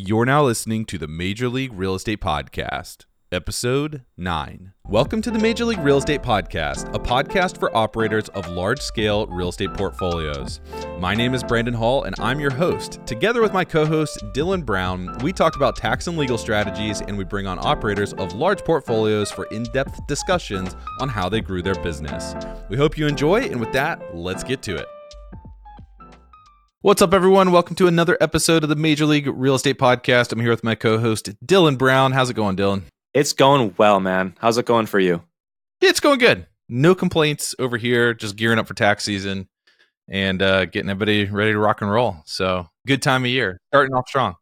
You're now listening to the Major League Real Estate Podcast, Episode 9. Welcome to the Major League Real Estate Podcast, a podcast for operators of large scale real estate portfolios. My name is Brandon Hall, and I'm your host. Together with my co host, Dylan Brown, we talk about tax and legal strategies, and we bring on operators of large portfolios for in depth discussions on how they grew their business. We hope you enjoy, and with that, let's get to it. What's up, everyone? Welcome to another episode of the Major League Real Estate Podcast. I'm here with my co host, Dylan Brown. How's it going, Dylan? It's going well, man. How's it going for you? It's going good. No complaints over here. Just gearing up for tax season and uh, getting everybody ready to rock and roll. So, good time of year. Starting off strong.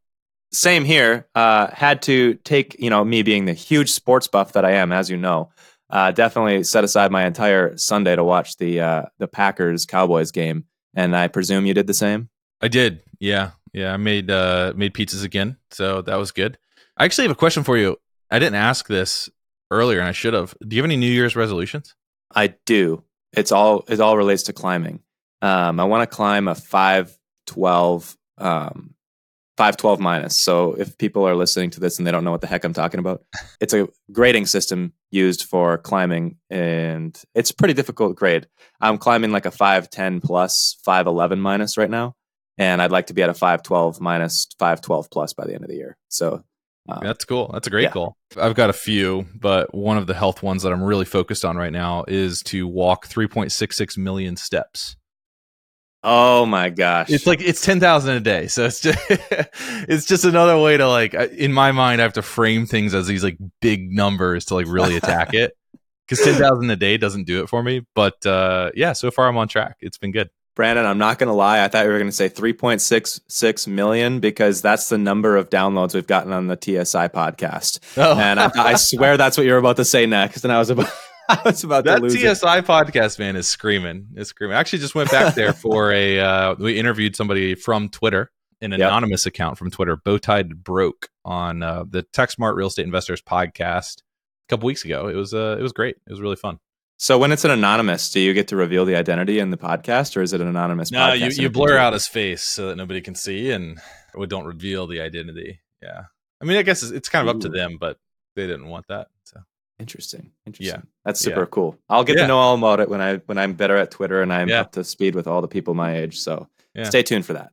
Same here. Uh, had to take, you know, me being the huge sports buff that I am, as you know, uh, definitely set aside my entire Sunday to watch the uh, the Packers Cowboys game and I presume you did the same. I did. Yeah, yeah. I made uh, made pizzas again, so that was good. I actually have a question for you. I didn't ask this earlier, and I should have. Do you have any New Year's resolutions? I do. It's all it all relates to climbing. Um, I want to climb a five twelve um, 512 minus. So if people are listening to this and they don't know what the heck I'm talking about, it's a grading system used for climbing and it's pretty difficult grade. I'm climbing like a 510 plus, 511 minus right now. And I'd like to be at a 512 minus, 512 plus by the end of the year. So um, that's cool. That's a great yeah. goal. I've got a few, but one of the health ones that I'm really focused on right now is to walk 3.66 million steps. Oh my gosh. It's like it's 10,000 a day. So it's just it's just another way to like in my mind I have to frame things as these like big numbers to like really attack it. Cuz 10,000 a day doesn't do it for me, but uh yeah, so far I'm on track. It's been good. Brandon, I'm not going to lie. I thought you were going to say 3.66 million because that's the number of downloads we've gotten on the TSI podcast. Oh. And I, I swear that's what you're about to say next. And I was about I was about that to lose TSI it. podcast man is screaming. Is screaming. I actually just went back there for a. Uh, we interviewed somebody from Twitter, an anonymous yep. account from Twitter. Bowtied broke on uh, the Tax Smart Real Estate Investors podcast a couple weeks ago. It was uh, it was great. It was really fun. So when it's an anonymous, do you get to reveal the identity in the podcast, or is it an anonymous? No, you, you blur out his face so that nobody can see, and we don't reveal the identity. Yeah, I mean, I guess it's, it's kind of Ooh. up to them, but they didn't want that. So Interesting. Interesting. Yeah. That's super yeah. cool. I'll get yeah. to know all about it when I when I'm better at Twitter and I'm yeah. up to speed with all the people my age. So stay tuned for that.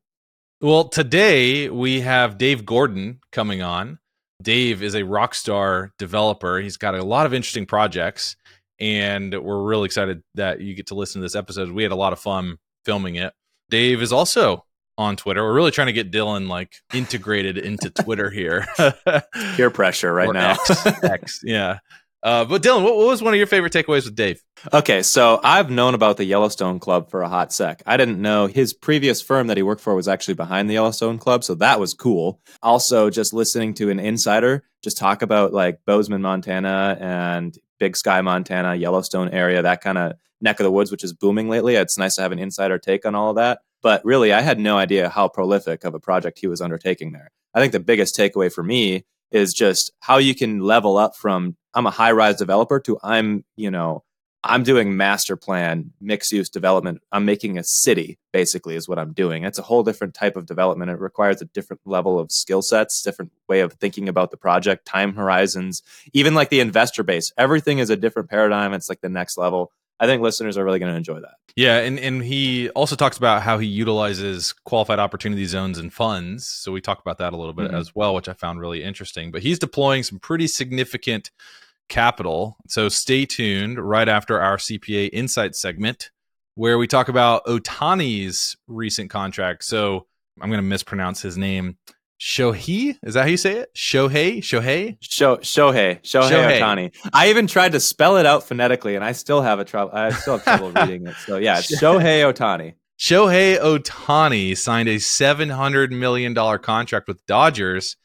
Well, today we have Dave Gordon coming on. Dave is a rock star developer. He's got a lot of interesting projects, and we're really excited that you get to listen to this episode. We had a lot of fun filming it. Dave is also on Twitter. We're really trying to get Dylan like integrated into Twitter here. Peer pressure right or now. X, X, yeah. Uh, but Dylan, what, what, was one of your favorite takeaways with Dave? Okay, so I've known about the Yellowstone Club for a hot sec. I didn't know his previous firm that he worked for was actually behind the Yellowstone Club, so that was cool. Also, just listening to an insider just talk about like Bozeman, Montana, and Big Sky, Montana, Yellowstone area, that kind of neck of the woods, which is booming lately. It's nice to have an insider take on all of that. But really, I had no idea how prolific of a project he was undertaking there. I think the biggest takeaway for me is just how you can level up from I'm a high rise developer to I'm, you know, I'm doing master plan, mixed use development. I'm making a city, basically, is what I'm doing. It's a whole different type of development. It requires a different level of skill sets, different way of thinking about the project, time horizons, even like the investor base. Everything is a different paradigm. It's like the next level. I think listeners are really going to enjoy that. Yeah, and and he also talks about how he utilizes qualified opportunity zones and funds. So we talk about that a little bit mm-hmm. as well, which I found really interesting. But he's deploying some pretty significant capital. So stay tuned right after our CPA Insight segment where we talk about Ohtani's recent contract. So I'm going to mispronounce his name. Shohei, is that how you say it? Shohei, Shohei, Shohei, Shohei, Shohei Ohtani. I even tried to spell it out phonetically, and I still have a trouble. I still have trouble reading it. So yeah, Shohei Ohtani. Shohei Ohtani signed a seven hundred million dollar contract with Dodgers,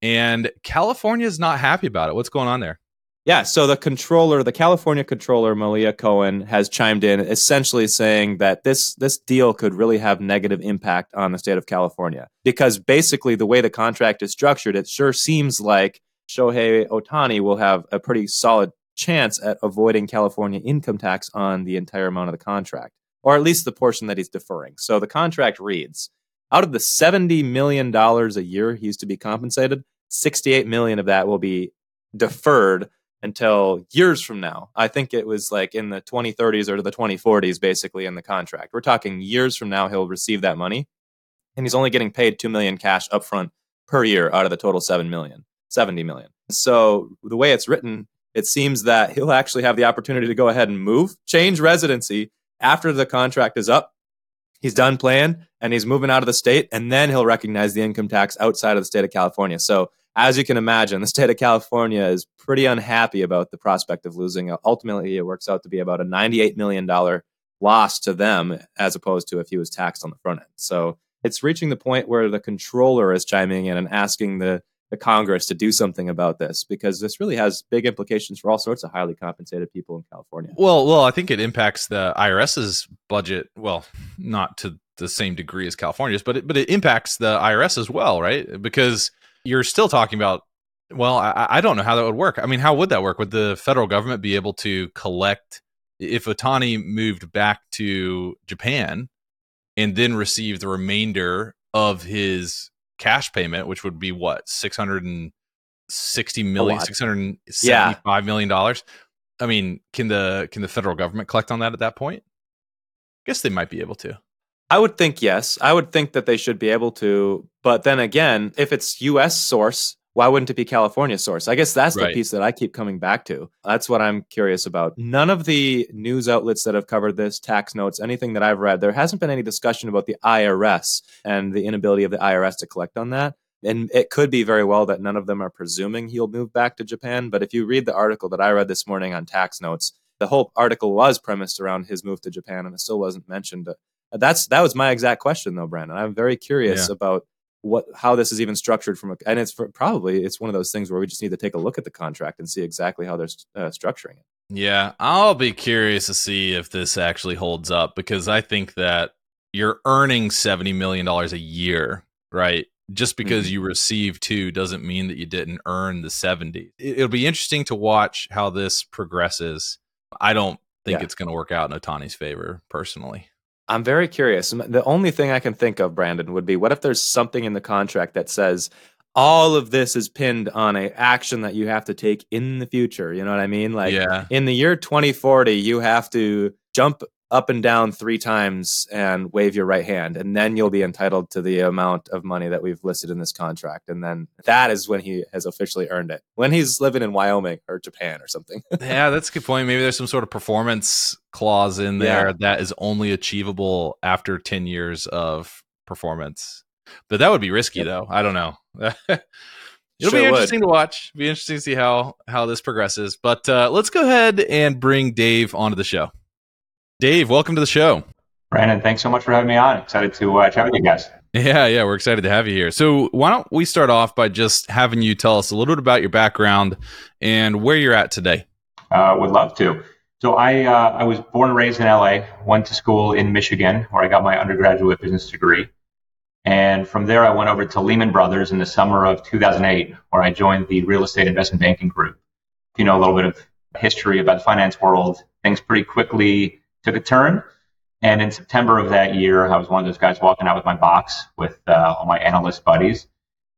and California is not happy about it. What's going on there? Yeah, so the controller, the California controller, Malia Cohen, has chimed in, essentially saying that this this deal could really have negative impact on the state of California because basically the way the contract is structured, it sure seems like Shohei Ohtani will have a pretty solid chance at avoiding California income tax on the entire amount of the contract, or at least the portion that he's deferring. So the contract reads Out of the $70 million a year he's to be compensated, 68 million of that will be deferred until years from now. I think it was like in the 2030s or the 2040s, basically in the contract. We're talking years from now, he'll receive that money. And he's only getting paid 2 million cash upfront per year out of the total 7 million, 70 million. So the way it's written, it seems that he'll actually have the opportunity to go ahead and move, change residency after the contract is up. He's done playing and he's moving out of the state, and then he'll recognize the income tax outside of the state of California. So as you can imagine, the state of California is pretty unhappy about the prospect of losing. Ultimately, it works out to be about a $98 million loss to them as opposed to if he was taxed on the front end. So it's reaching the point where the controller is chiming in and asking the, the Congress to do something about this because this really has big implications for all sorts of highly compensated people in California. Well, well, I think it impacts the IRS's budget. Well, not to the same degree as California's, but it, but it impacts the IRS as well, right? Because you're still talking about well I, I, don't know how that would work. I mean how would that work? Would the federal government be able to collect if Ohtani moved back to japan and then receive the remainder of his cash payment which would be what 660 million 675 yeah. million dollars? I mean can the can the federal government collect on that at that point? I guess they might be able to I would think yes. I would think that they should be able to. But then again, if it's US source, why wouldn't it be California source? I guess that's right. the piece that I keep coming back to. That's what I'm curious about. None of the news outlets that have covered this, tax notes, anything that I've read, there hasn't been any discussion about the IRS and the inability of the IRS to collect on that. And it could be very well that none of them are presuming he'll move back to Japan. But if you read the article that I read this morning on tax notes, the whole article was premised around his move to Japan and it still wasn't mentioned that's that was my exact question though, Brandon. I'm very curious yeah. about what how this is even structured from a, and it's for, probably it's one of those things where we just need to take a look at the contract and see exactly how they're uh, structuring it. Yeah, I'll be curious to see if this actually holds up because I think that you're earning 70 million dollars a year, right? Just because mm-hmm. you receive two doesn't mean that you didn't earn the 70. It'll be interesting to watch how this progresses. I don't think yeah. it's going to work out in Ohtani's favor personally. I'm very curious. The only thing I can think of, Brandon, would be what if there's something in the contract that says all of this is pinned on a action that you have to take in the future. You know what I mean? Like yeah. in the year 2040, you have to jump up and down three times and wave your right hand, and then you'll be entitled to the amount of money that we've listed in this contract. And then that is when he has officially earned it. When he's living in Wyoming or Japan or something. yeah, that's a good point. Maybe there's some sort of performance clause in there yeah. that is only achievable after 10 years of performance. But that would be risky, yep. though. I don't know. It'll sure be interesting would. to watch. Be interesting to see how how this progresses. But uh, let's go ahead and bring Dave onto the show. Dave, welcome to the show. Brandon, thanks so much for having me on. Excited to uh, chat with you guys. Yeah, yeah, we're excited to have you here. So, why don't we start off by just having you tell us a little bit about your background and where you're at today? Uh, would love to. So, I uh, I was born and raised in LA. Went to school in Michigan, where I got my undergraduate business degree, and from there I went over to Lehman Brothers in the summer of 2008, where I joined the real estate investment banking group. If you know a little bit of history about the finance world, things pretty quickly took a turn. And in September of that year, I was one of those guys walking out with my box with uh, all my analyst buddies.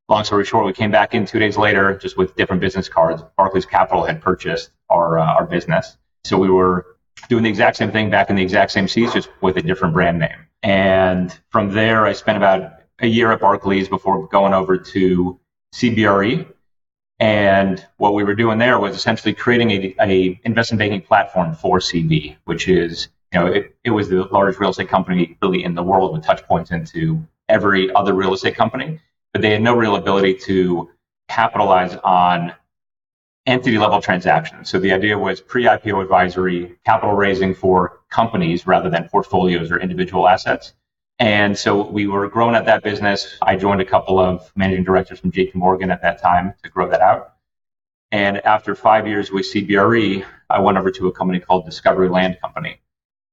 Long story short, we came back in two days later just with different business cards. Barclays Capital had purchased our, uh, our business. So we were doing the exact same thing back in the exact same seats, just with a different brand name. And from there, I spent about a year at Barclays before going over to CBRE. And what we were doing there was essentially creating a, a investment banking platform for CB, which is you know, it, it was the largest real estate company really in the world with touch points into every other real estate company, but they had no real ability to capitalize on entity level transactions. So the idea was pre IPO advisory, capital raising for companies rather than portfolios or individual assets. And so we were growing at that business. I joined a couple of managing directors from JP Morgan at that time to grow that out. And after five years with CBRE, I went over to a company called Discovery Land Company,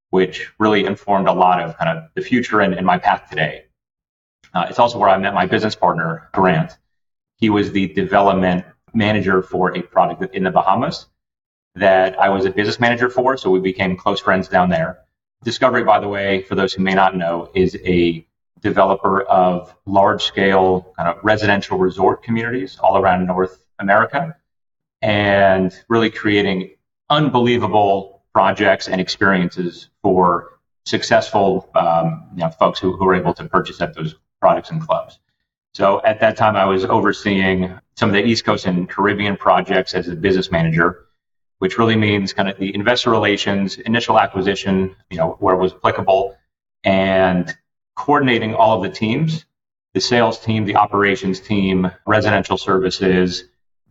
which really informed a lot of kind of the future and, and my path today. Uh, it's also where I met my business partner, Grant. He was the development manager for a product in the Bahamas that I was a business manager for. So we became close friends down there. Discovery, by the way, for those who may not know, is a developer of large scale kind of residential resort communities all around North America and really creating unbelievable projects and experiences for successful um, you know, folks who, who were able to purchase at those products and clubs. So at that time, I was overseeing some of the East Coast and Caribbean projects as a business manager, which really means kind of the investor relations, initial acquisition, you know, where it was applicable, and coordinating all of the teams, the sales team, the operations team, residential services,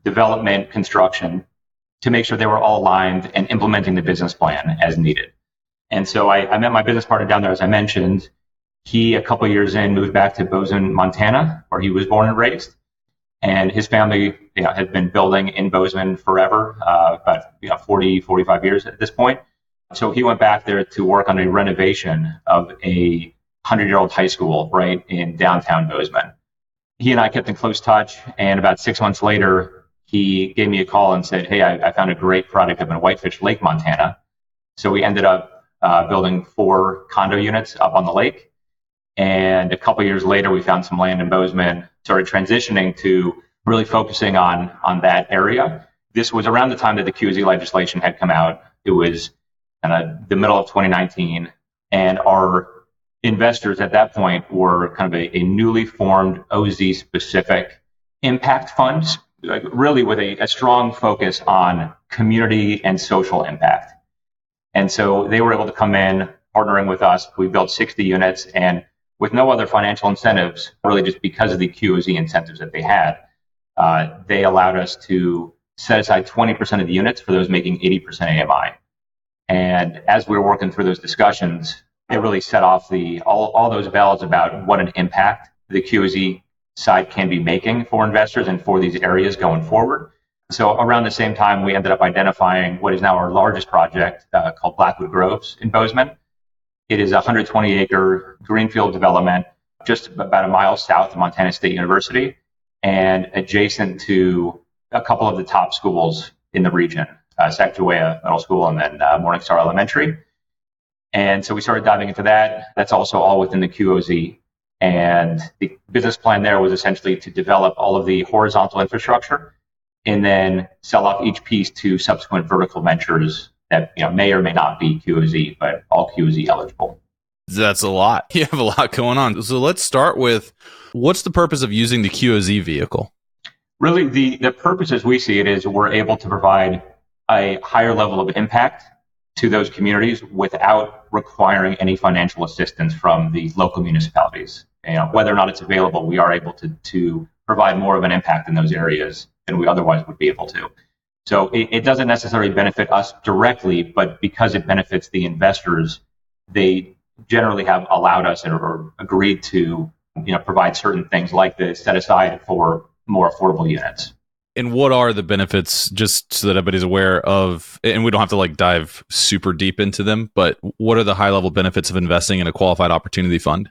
development, construction, to make sure they were all aligned and implementing the business plan as needed. And so I, I met my business partner down there, as I mentioned. He, a couple years in, moved back to Bozeman, Montana, where he was born and raised. And his family you know, had been building in Bozeman forever, uh, about you know, 40, 45 years at this point. So he went back there to work on a renovation of a 100 year old high school right in downtown Bozeman. He and I kept in close touch. And about six months later, he gave me a call and said, Hey, I, I found a great product up in Whitefish Lake, Montana. So we ended up uh, building four condo units up on the lake. And a couple years later, we found some land in Bozeman, started transitioning to really focusing on, on that area. This was around the time that the QZ legislation had come out. It was kind of the middle of 2019. And our investors at that point were kind of a, a newly formed OZ specific impact funds, like really with a, a strong focus on community and social impact. And so they were able to come in partnering with us. We built 60 units and with no other financial incentives, really just because of the QOZ incentives that they had, uh, they allowed us to set aside 20% of the units for those making 80% AMI. And as we were working through those discussions, it really set off the all, all those bells about what an impact the QZ side can be making for investors and for these areas going forward. So around the same time, we ended up identifying what is now our largest project uh, called Blackwood Groves in Bozeman. It is a 120 acre greenfield development just about a mile south of Montana State University and adjacent to a couple of the top schools in the region, uh, Sacagawea Middle School and then uh, Morningstar Elementary. And so we started diving into that. That's also all within the QOZ. And the business plan there was essentially to develop all of the horizontal infrastructure and then sell off each piece to subsequent vertical ventures that you know, may or may not be QOZ, but all QOZ eligible. That's a lot. You have a lot going on. So let's start with what's the purpose of using the QOZ vehicle? Really, the, the purpose as we see it is we're able to provide a higher level of impact to those communities without requiring any financial assistance from the local municipalities. You know, whether or not it's available, we are able to, to provide more of an impact in those areas than we otherwise would be able to. So it, it doesn't necessarily benefit us directly, but because it benefits the investors, they generally have allowed us or, agreed to you know provide certain things like this set aside for more affordable units and what are the benefits just so that everybody's aware of and we don't have to like dive super deep into them but what are the high level benefits of investing in a qualified opportunity fund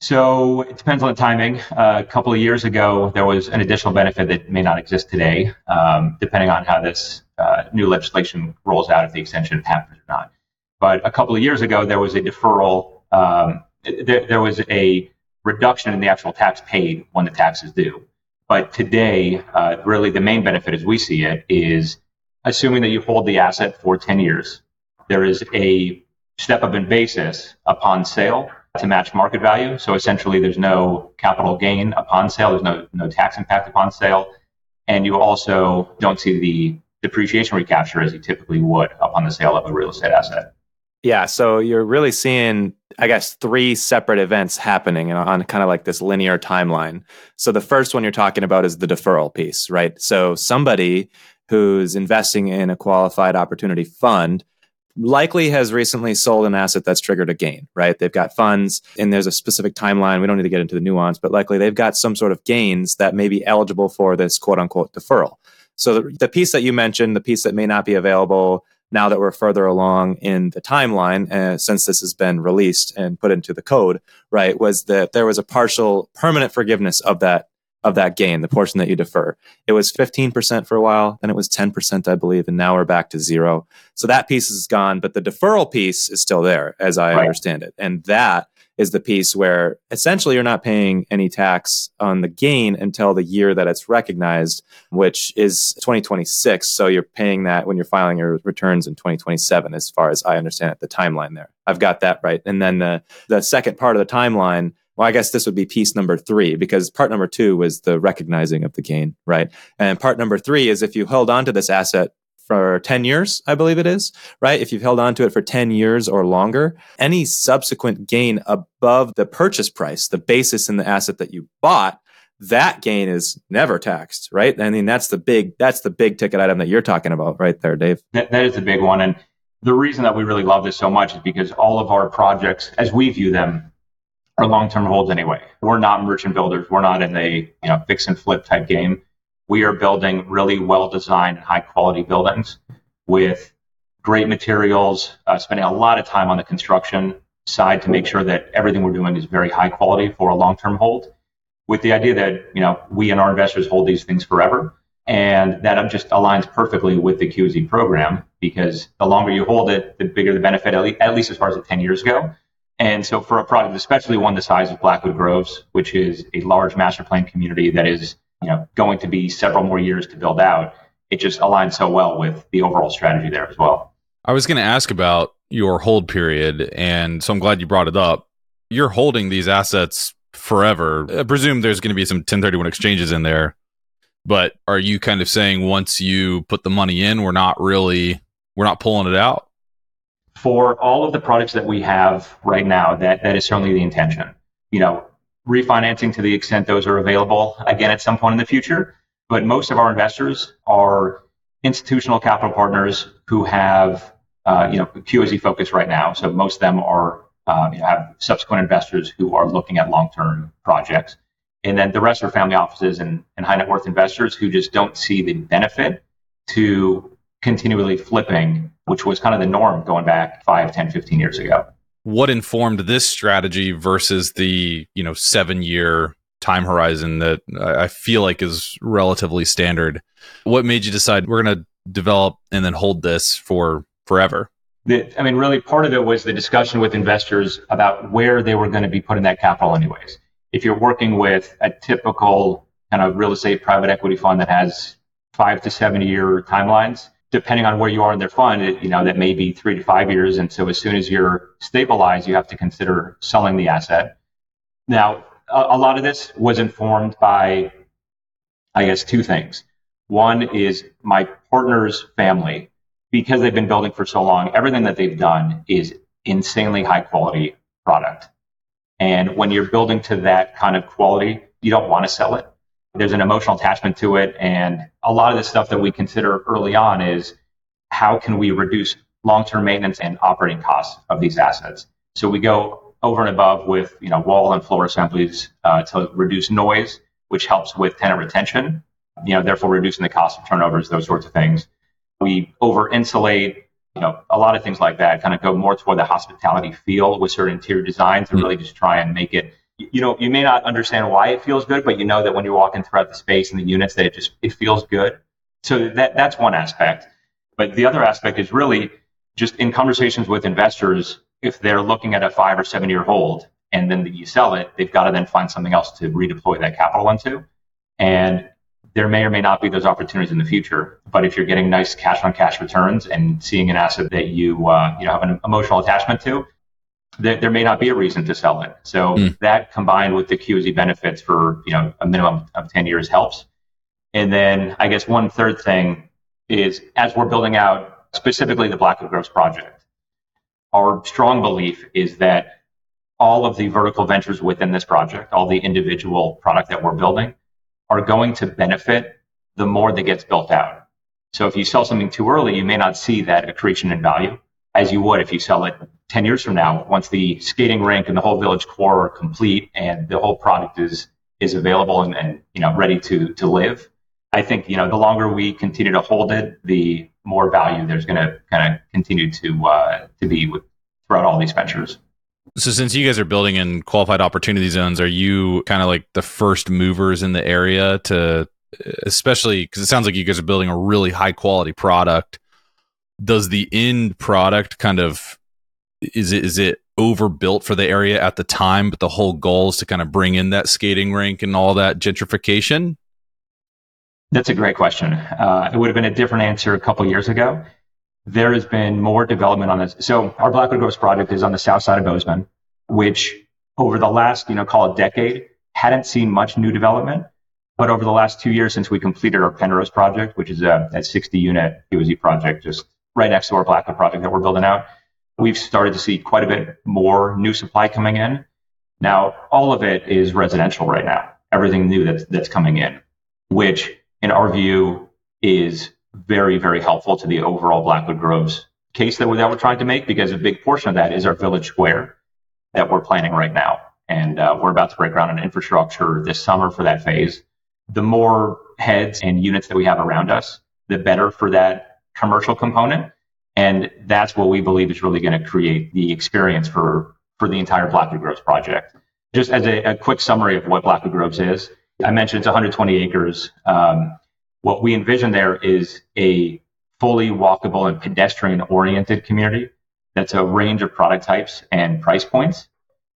so it depends on the timing. Uh, a couple of years ago there was an additional benefit that may not exist today um, depending on how this uh, new legislation rolls out if the extension happens or not. But a couple of years ago there was a deferral um, there, there was a reduction in the actual tax paid when the tax is due. But today, uh, really the main benefit as we see it is assuming that you hold the asset for 10 years, there is a step up in basis upon sale to match market value. So essentially, there's no capital gain upon sale, there's no, no tax impact upon sale. And you also don't see the depreciation recapture as you typically would upon the sale of a real estate asset. Yeah, so you're really seeing, I guess, three separate events happening on kind of like this linear timeline. So the first one you're talking about is the deferral piece, right? So somebody who's investing in a qualified opportunity fund likely has recently sold an asset that's triggered a gain, right? They've got funds and there's a specific timeline. We don't need to get into the nuance, but likely they've got some sort of gains that may be eligible for this quote unquote deferral. So the, the piece that you mentioned, the piece that may not be available now that we're further along in the timeline, uh, since this has been released and put into the code, right, was that there was a partial permanent forgiveness of that of that gain, the portion that you defer. It was 15% for a while, then it was 10%, I believe, and now we're back to zero. So that piece is gone, but the deferral piece is still there, as I right. understand it. And that is the piece where essentially you're not paying any tax on the gain until the year that it's recognized, which is 2026. So you're paying that when you're filing your returns in 2027, as far as I understand it, the timeline there. I've got that right. And then the, the second part of the timeline well, I guess this would be piece number three because part number two was the recognizing of the gain, right? And part number three is if you held on to this asset for 10 years, I believe it is, right? If you've held on to it for 10 years or longer, any subsequent gain above the purchase price, the basis in the asset that you bought, that gain is never taxed, right? I mean, that's the big, that's the big ticket item that you're talking about right there, Dave. that, that is a big one. And the reason that we really love this so much is because all of our projects, as we view them, are long-term holds anyway. We're not merchant builders. We're not in a you know fix and flip type game we are building really well designed, high quality buildings with great materials, uh, spending a lot of time on the construction side to make sure that everything we're doing is very high quality for a long term hold. With the idea that you know we and our investors hold these things forever, and that just aligns perfectly with the QZ program because the longer you hold it, the bigger the benefit, at least as far as the 10 years go. And so for a project, especially one the size of Blackwood Groves, which is a large master plan community that is you know going to be several more years to build out, it just aligns so well with the overall strategy there as well. I was going to ask about your hold period, and so I'm glad you brought it up. You're holding these assets forever. I presume there's going to be some 1031 exchanges in there, but are you kind of saying once you put the money in, we're not really we're not pulling it out? For all of the products that we have right now, that that is certainly the intention. You know, refinancing to the extent those are available again at some point in the future. But most of our investors are institutional capital partners who have uh, you know QOZ focus right now. So most of them are um, you know, have subsequent investors who are looking at long term projects. And then the rest are family offices and, and high net worth investors who just don't see the benefit to continually flipping, which was kind of the norm going back 5, 10, 15 years ago what informed this strategy versus the you know seven year time horizon that I feel like is relatively standard. What made you decide we're going to develop and then hold this for forever? I mean, really, part of it was the discussion with investors about where they were going to be putting that capital, anyways. If you're working with a typical kind of real estate private equity fund that has five to seven year timelines, depending on where you are in their fund, it, you know, that may be three to five years. And so as soon as you're stabilized, you have to consider selling the asset. Now, a, a lot of this was informed by, I guess, two things. One is my partner's family, because they've been building for so long, everything that they've done is insanely high quality product. And when you're building to that kind of quality, you don't want to sell it there's an emotional attachment to it. And a lot of the stuff that we consider early on is how can we reduce long-term maintenance and operating costs of these assets? So we go over and above with you know wall and floor assemblies uh, to reduce noise, which helps with tenant retention. You know, therefore reducing the cost of turnovers, those sorts of things. We over insulate, you know, a lot of things like that. Kind of go more toward the hospitality feel with certain interior designs, and really just try and make it you know, you may not understand why it feels good, but you know that when you're walking throughout the space and the units, that it just it feels good. So that that's one aspect. But the other aspect is really just in conversations with investors, if they're looking at a five or seven year hold and then you sell it, they've got to then find something else to redeploy that capital into. And there may or may not be those opportunities in the future. But if you're getting nice cash on cash returns and seeing an asset that you uh, you know have an emotional attachment to, there, there may not be a reason to sell it. So mm. that combined with the QZ benefits for you know a minimum of 10 years helps. And then I guess one third thing is as we're building out specifically the Blackwood Groves project, our strong belief is that all of the vertical ventures within this project, all the individual product that we're building, are going to benefit the more that gets built out. So if you sell something too early, you may not see that accretion in value as you would if you sell it 10 years from now, once the skating rink and the whole village core are complete and the whole product is is available and, and you know ready to to live. I think you know the longer we continue to hold it, the more value there's going to kind of continue to uh, to be with, throughout all these ventures. So, since you guys are building in qualified opportunity zones, are you kind of like the first movers in the area to, especially because it sounds like you guys are building a really high quality product? Does the end product kind of is it is it overbuilt for the area at the time, but the whole goal is to kind of bring in that skating rink and all that gentrification? That's a great question. Uh, it would have been a different answer a couple years ago. There has been more development on this. So our Blackwood Groves project is on the south side of Bozeman, which over the last, you know, call it decade, hadn't seen much new development. But over the last two years since we completed our Penrose project, which is a, a 60 unit POZ project, just right next to our Blackwood project that we're building out, we've started to see quite a bit more new supply coming in. Now, all of it is residential right now. Everything new that's, that's coming in, which in our view is very, very helpful to the overall Blackwood Groves case that we're, that we're trying to make because a big portion of that is our village square that we're planning right now. And uh, we're about to break ground on infrastructure this summer for that phase. The more heads and units that we have around us, the better for that commercial component. And that's what we believe is really going to create the experience for, for the entire Blackwood Groves project. Just as a, a quick summary of what Blackwood Groves is, I mentioned it's 120 acres. Um, what we envision there is a fully walkable and pedestrian oriented community that's a range of product types and price points.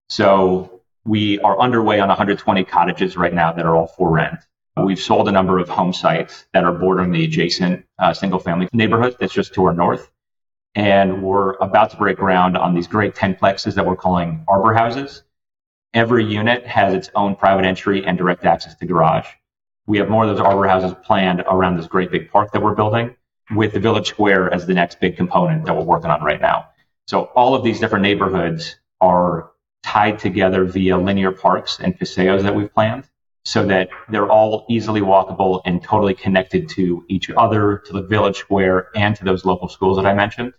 So we are underway on 120 cottages right now that are all for rent. We've sold a number of home sites that are bordering the adjacent uh, single family neighborhood that's just to our north. And we're about to break ground on these great 10 plexes that we're calling arbor houses. Every unit has its own private entry and direct access to garage. We have more of those arbor houses planned around this great big park that we're building with the village square as the next big component that we're working on right now. So all of these different neighborhoods are tied together via linear parks and paseos that we've planned so that they're all easily walkable and totally connected to each other, to the village square, and to those local schools that I mentioned.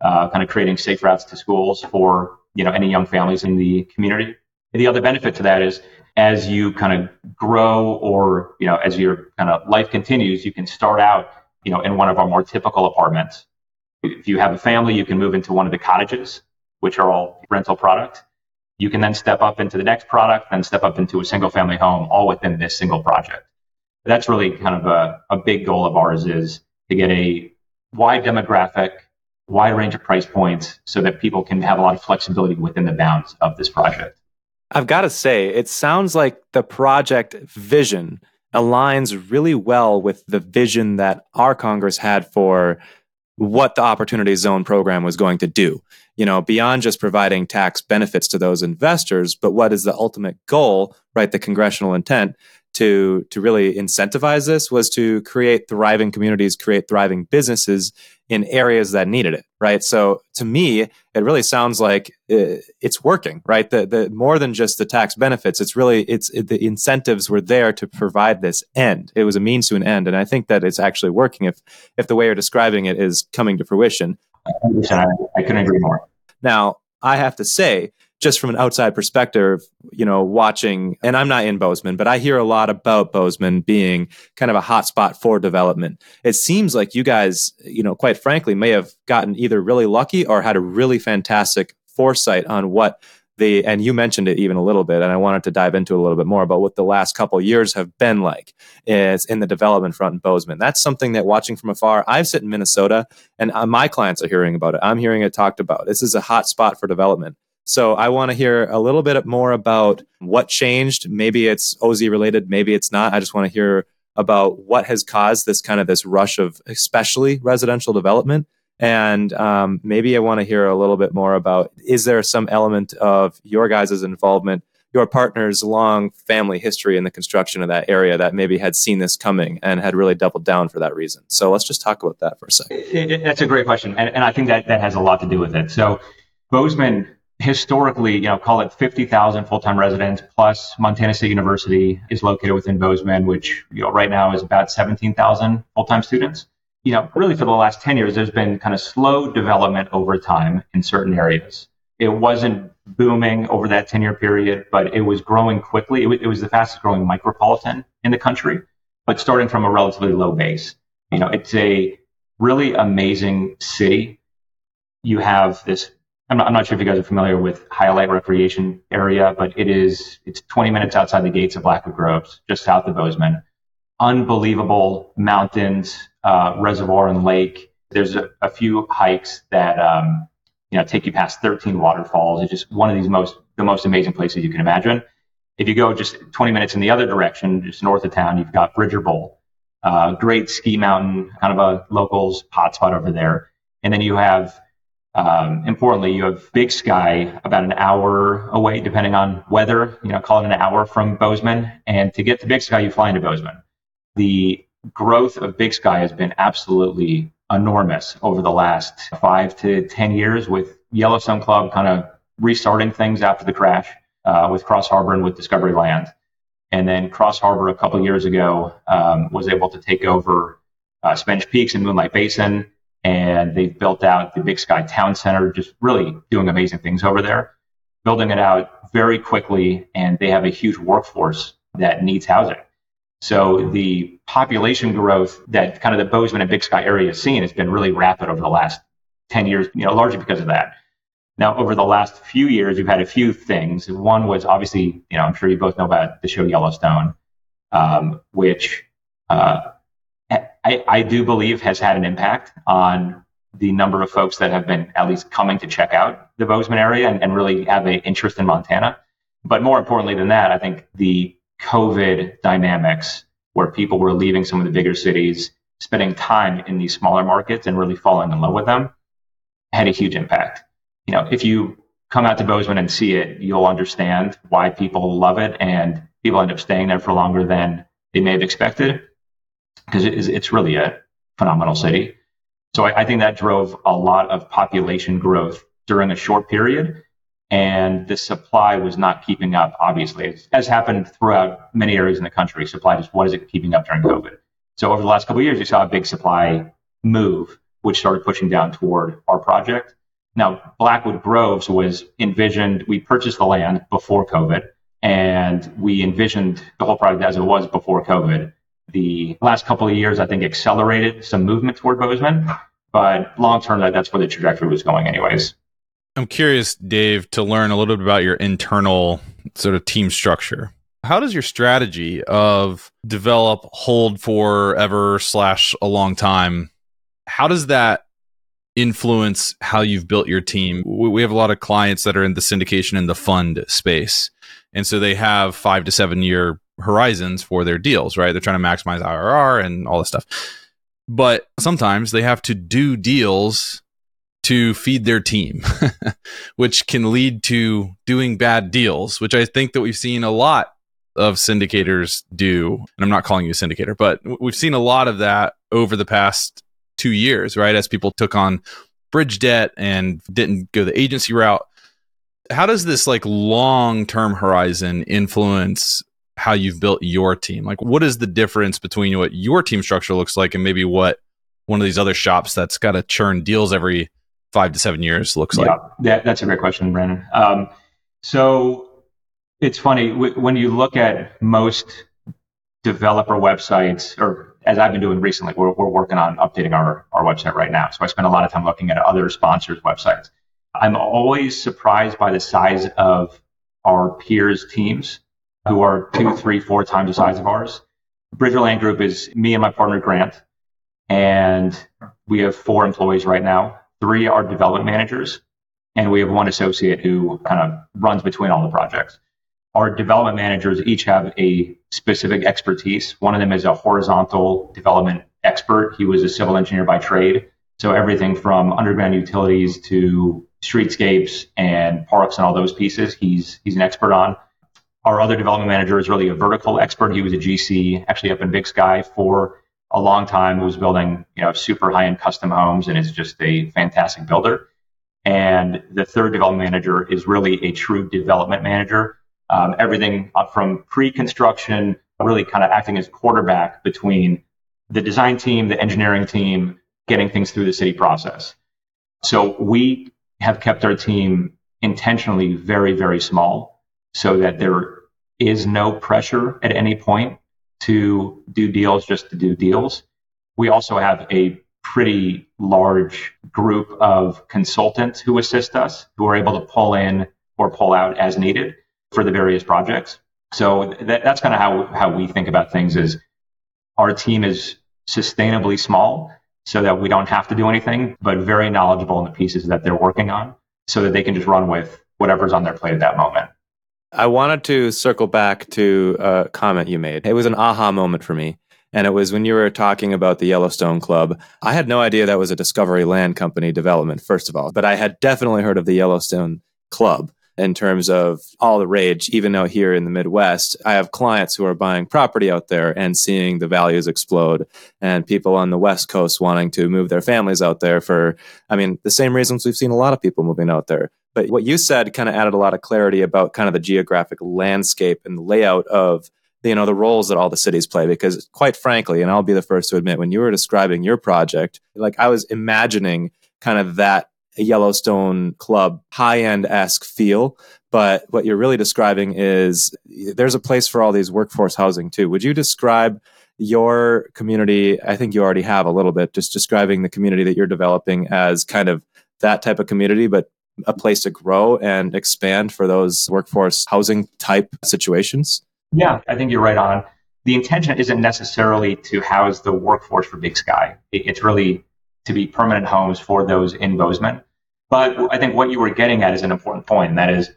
Uh, kind of creating safe routes to schools for you know any young families in the community. And the other benefit to that is as you kind of grow or you know as your kind of life continues, you can start out you know in one of our more typical apartments. If you have a family, you can move into one of the cottages, which are all rental product you can then step up into the next product, then step up into a single family home, all within this single project. That's really kind of a, a big goal of ours is to get a wide demographic, wide range of price points so that people can have a lot of flexibility within the bounds of this project. I've got to say, it sounds like the project vision aligns really well with the vision that our Congress had for what the Opportunity Zone program was going to do you know, beyond just providing tax benefits to those investors, but what is the ultimate goal, right? The congressional intent to to really incentivize this was to create thriving communities, create thriving businesses in areas that needed it, right? So to me, it really sounds like uh, it's working, right? The the more than just the tax benefits, it's really it's it, the incentives were there to provide this end. It was a means to an end, and I think that it's actually working. If if the way you're describing it is coming to fruition, I, I couldn't agree more. Now, I have to say, just from an outside perspective, you know, watching, and I'm not in Bozeman, but I hear a lot about Bozeman being kind of a hotspot for development. It seems like you guys, you know, quite frankly, may have gotten either really lucky or had a really fantastic foresight on what the and you mentioned it even a little bit and i wanted to dive into a little bit more about what the last couple years have been like is in the development front in bozeman. That's something that watching from afar i've sit in minnesota and uh, my clients are hearing about it. I'm hearing it talked about. This is a hot spot for development so i want to hear a little bit more about what changed maybe it's oz related maybe it's not i just want to hear about what has caused this kind of this rush of especially residential development and um, maybe I want to hear a little bit more about is there some element of your guys' involvement, your partner's long family history in the construction of that area that maybe had seen this coming and had really doubled down for that reason? So let's just talk about that for a second. That's a great question. And, and I think that that has a lot to do with it. So Bozeman historically, you know, call it 50,000 full-time residents plus Montana State University is located within Bozeman, which, you know, right now is about 17,000 full-time students you know, really for the last 10 years, there's been kind of slow development over time in certain areas. It wasn't booming over that 10 year period, but it was growing quickly. It, w- it was the fastest growing micropolitan in the country, but starting from a relatively low base. You know, it's a really amazing city. You have this, I'm not, I'm not sure if you guys are familiar with Hyalite Recreation Area, but it is, it's 20 minutes outside the gates of Blackwood Groves, just south of Bozeman. Unbelievable mountains, uh, reservoir and lake. There's a, a few hikes that um, you know, take you past 13 waterfalls. It's just one of these most, the most amazing places you can imagine. If you go just 20 minutes in the other direction, just north of town, you've got Bridger Bowl, uh, great ski mountain, kind of a locals hotspot over there. And then you have, um, importantly, you have Big Sky about an hour away, depending on weather, you know, call it an hour from Bozeman. And to get to Big Sky, you fly into Bozeman. The growth of Big Sky has been absolutely enormous over the last five to 10 years with Yellowstone Club kind of restarting things after the crash uh, with Cross Harbor and with Discovery Land. And then Cross Harbor a couple years ago um, was able to take over uh, Spanish Peaks and Moonlight Basin. And they've built out the Big Sky Town Center, just really doing amazing things over there, building it out very quickly. And they have a huge workforce that needs housing. So the population growth that kind of the Bozeman and Big Sky area has seen has been really rapid over the last 10 years, you know, largely because of that. Now, over the last few years, we've had a few things. One was obviously, you know, I'm sure you both know about the show Yellowstone, um, which uh, I, I do believe has had an impact on the number of folks that have been at least coming to check out the Bozeman area and, and really have an interest in Montana. But more importantly than that, I think the COVID dynamics where people were leaving some of the bigger cities, spending time in these smaller markets and really falling in love with them had a huge impact. You know, if you come out to Bozeman and see it, you'll understand why people love it and people end up staying there for longer than they may have expected because it is, it's really a phenomenal city. So I, I think that drove a lot of population growth during a short period and the supply was not keeping up, obviously, as happened throughout many areas in the country. Supply just wasn't keeping up during COVID. So over the last couple of years, you saw a big supply move, which started pushing down toward our project. Now, Blackwood Groves was envisioned, we purchased the land before COVID, and we envisioned the whole project as it was before COVID. The last couple of years, I think, accelerated some movement toward Bozeman, but long term, that, that's where the trajectory was going, anyways. I'm curious, Dave, to learn a little bit about your internal sort of team structure. How does your strategy of develop, hold forever slash a long time? How does that influence how you've built your team? We have a lot of clients that are in the syndication and the fund space, and so they have five to seven year horizons for their deals. Right? They're trying to maximize IRR and all this stuff, but sometimes they have to do deals to feed their team, which can lead to doing bad deals, which I think that we've seen a lot of syndicators do. And I'm not calling you a syndicator, but we've seen a lot of that over the past two years, right? As people took on bridge debt and didn't go the agency route. How does this like long term horizon influence how you've built your team? Like, what is the difference between what your team structure looks like and maybe what one of these other shops that's got to churn deals every five to seven years looks yeah, like? Yeah, that's a great question, Brandon. Um, so it's funny when you look at most developer websites, or as I've been doing recently, we're, we're working on updating our, our website right now. So I spend a lot of time looking at other sponsors' websites. I'm always surprised by the size of our peers' teams who are two, three, four times the size of ours. Bridgerland Group is me and my partner Grant, and we have four employees right now. Three are development managers, and we have one associate who kind of runs between all the projects. Our development managers each have a specific expertise. One of them is a horizontal development expert. He was a civil engineer by trade. So everything from underground utilities to streetscapes and parks and all those pieces, he's he's an expert on. Our other development manager is really a vertical expert. He was a GC actually up in Big Sky for a long time was building, you know, super high end custom homes and is just a fantastic builder. And the third development manager is really a true development manager. Um, everything from pre-construction, really kind of acting as quarterback between the design team, the engineering team, getting things through the city process. So we have kept our team intentionally very, very small so that there is no pressure at any point to do deals just to do deals. We also have a pretty large group of consultants who assist us, who are able to pull in or pull out as needed for the various projects. So that, that's kind of how, how we think about things is our team is sustainably small so that we don't have to do anything, but very knowledgeable in the pieces that they're working on. so that they can just run with whatever's on their plate at that moment. I wanted to circle back to a comment you made. It was an aha moment for me. And it was when you were talking about the Yellowstone Club. I had no idea that was a Discovery Land Company development, first of all, but I had definitely heard of the Yellowstone Club in terms of all the rage, even out here in the Midwest. I have clients who are buying property out there and seeing the values explode, and people on the West Coast wanting to move their families out there for, I mean, the same reasons we've seen a lot of people moving out there. But what you said kind of added a lot of clarity about kind of the geographic landscape and the layout of you know the roles that all the cities play because quite frankly and i'll be the first to admit when you were describing your project like i was imagining kind of that Yellowstone club high end esque feel. But what you're really describing is there's a place for all these workforce housing too. Would you describe your community? I think you already have a little bit, just describing the community that you're developing as kind of that type of community, but a place to grow and expand for those workforce housing type situations? Yeah, I think you're right on. The intention isn't necessarily to house the workforce for Big Sky. It's really to be permanent homes for those in Bozeman. But I think what you were getting at is an important point. and that is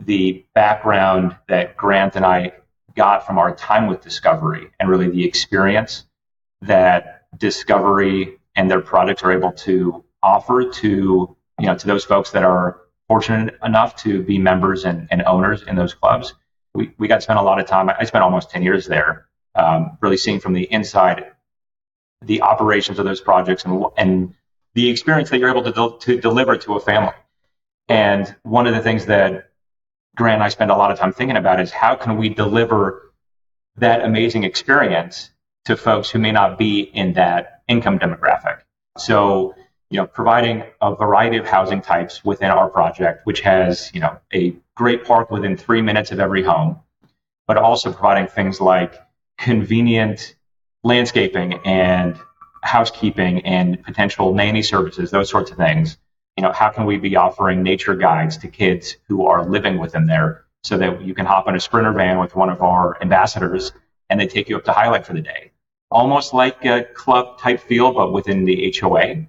the background that Grant and I got from our time with Discovery and really the experience that Discovery and their products are able to offer to you know to those folks that are fortunate enough to be members and, and owners in those clubs. We, we got to spend a lot of time. I spent almost 10 years there, um, really seeing from the inside the operations of those projects and, and the experience that you're able to, del- to deliver to a family. And one of the things that Grant and I spend a lot of time thinking about is how can we deliver that amazing experience to folks who may not be in that income demographic. So, you know, providing a variety of housing types within our project, which has, you know, a great park within three minutes of every home, but also providing things like convenient landscaping and housekeeping and potential nanny services, those sorts of things. You know, how can we be offering nature guides to kids who are living within there so that you can hop in a sprinter van with one of our ambassadors and they take you up to Hyalite for the day? Almost like a club type feel, but within the HOA.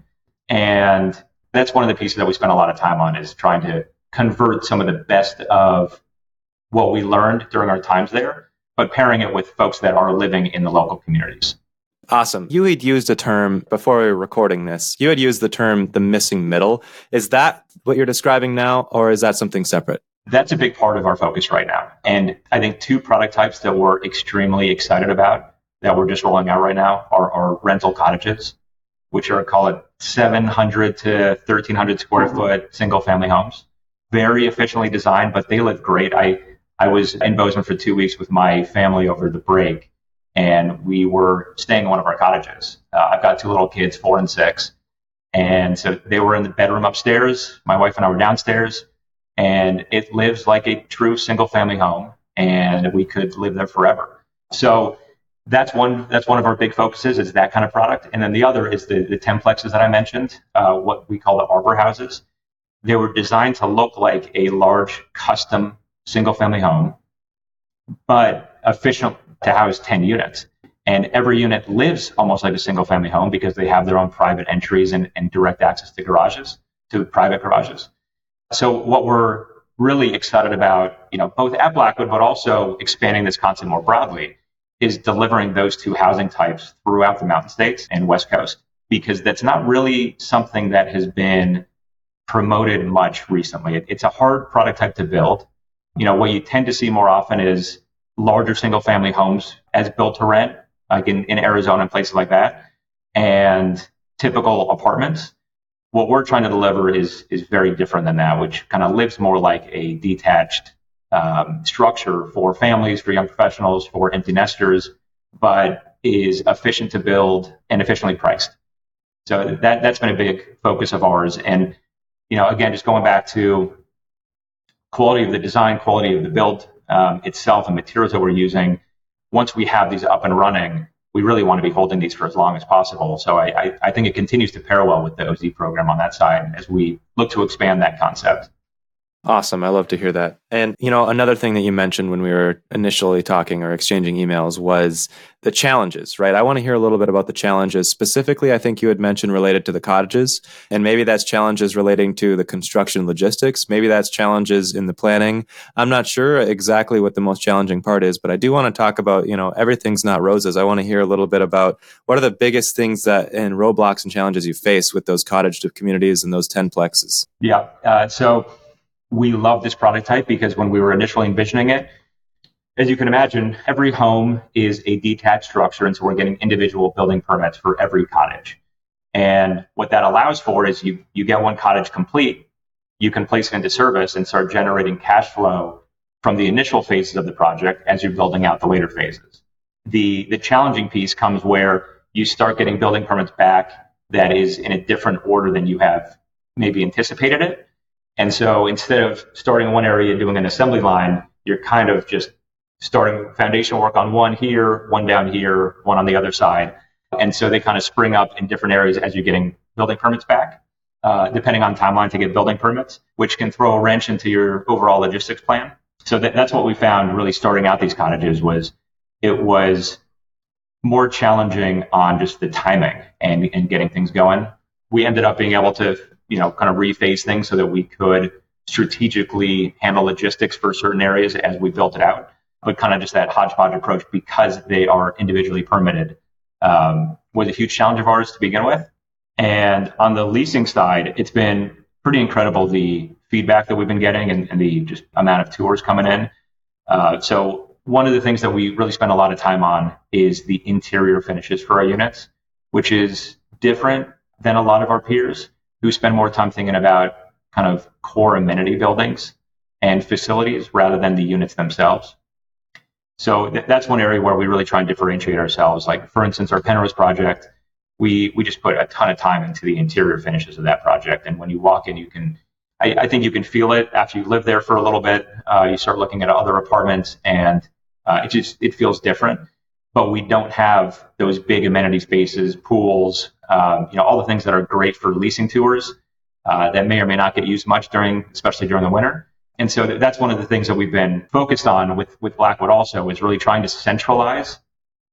And that's one of the pieces that we spend a lot of time on is trying to convert some of the best of what we learned during our times there, but pairing it with folks that are living in the local communities. Awesome. You had used a term before we were recording this. You had used the term the missing middle. Is that what you're describing now, or is that something separate? That's a big part of our focus right now. And I think two product types that we're extremely excited about that we're just rolling out right now are, are rental cottages, which are call it 700 to 1300 square foot single family homes. Very efficiently designed, but they look great. I, I was in Bozeman for two weeks with my family over the break and we were staying in one of our cottages. Uh, I've got two little kids, four and six, and so they were in the bedroom upstairs. My wife and I were downstairs, and it lives like a true single family home, and we could live there forever. So that's one that's one of our big focuses is that kind of product, and then the other is the the templexes that I mentioned, uh, what we call the arbor houses. They were designed to look like a large custom single family home, but efficient to house 10 units. And every unit lives almost like a single family home because they have their own private entries and, and direct access to garages, to private garages. So what we're really excited about, you know, both at Blackwood, but also expanding this concept more broadly, is delivering those two housing types throughout the Mountain States and West Coast, because that's not really something that has been promoted much recently. It, it's a hard product type to build. You know, what you tend to see more often is larger single family homes as built to rent, like in, in Arizona and places like that, and typical apartments. What we're trying to deliver is is very different than that, which kind of lives more like a detached um, structure for families, for young professionals, for empty nesters, but is efficient to build and efficiently priced. So that that's been a big focus of ours. And you know, again, just going back to quality of the design, quality of the build, um, itself and materials that we're using, once we have these up and running, we really want to be holding these for as long as possible. So I, I, I think it continues to parallel with the OZ program on that side as we look to expand that concept. Awesome. I love to hear that. And, you know, another thing that you mentioned when we were initially talking or exchanging emails was the challenges, right? I want to hear a little bit about the challenges. Specifically, I think you had mentioned related to the cottages, and maybe that's challenges relating to the construction logistics. Maybe that's challenges in the planning. I'm not sure exactly what the most challenging part is, but I do want to talk about, you know, everything's not roses. I want to hear a little bit about what are the biggest things that and roadblocks and challenges you face with those cottage communities and those 10 plexes. Yeah. Uh, so, we love this product type because when we were initially envisioning it, as you can imagine, every home is a detached structure, and so we're getting individual building permits for every cottage. And what that allows for is you you get one cottage complete, you can place it into service and start generating cash flow from the initial phases of the project as you're building out the later phases. The the challenging piece comes where you start getting building permits back that is in a different order than you have maybe anticipated it. And so instead of starting one area and doing an assembly line, you're kind of just starting foundation work on one here, one down here, one on the other side. And so they kind of spring up in different areas as you're getting building permits back, uh, depending on timeline to get building permits, which can throw a wrench into your overall logistics plan. So that, that's what we found really starting out these cottages was it was more challenging on just the timing and, and getting things going. We ended up being able to you know, kind of rephase things so that we could strategically handle logistics for certain areas as we built it out. But kind of just that hodgepodge approach because they are individually permitted um, was a huge challenge of ours to begin with. And on the leasing side, it's been pretty incredible the feedback that we've been getting and, and the just amount of tours coming in. Uh, so one of the things that we really spend a lot of time on is the interior finishes for our units, which is different than a lot of our peers who spend more time thinking about kind of core amenity buildings and facilities rather than the units themselves. So th- that's one area where we really try and differentiate ourselves. Like for instance, our Penrose project, we we just put a ton of time into the interior finishes of that project. And when you walk in, you can, I, I think you can feel it after you live there for a little bit. Uh, you start looking at other apartments, and uh, it just it feels different. But we don't have those big amenity spaces, pools, um, you know, all the things that are great for leasing tours uh, that may or may not get used much during, especially during the winter. And so th- that's one of the things that we've been focused on with, with Blackwood also is really trying to centralize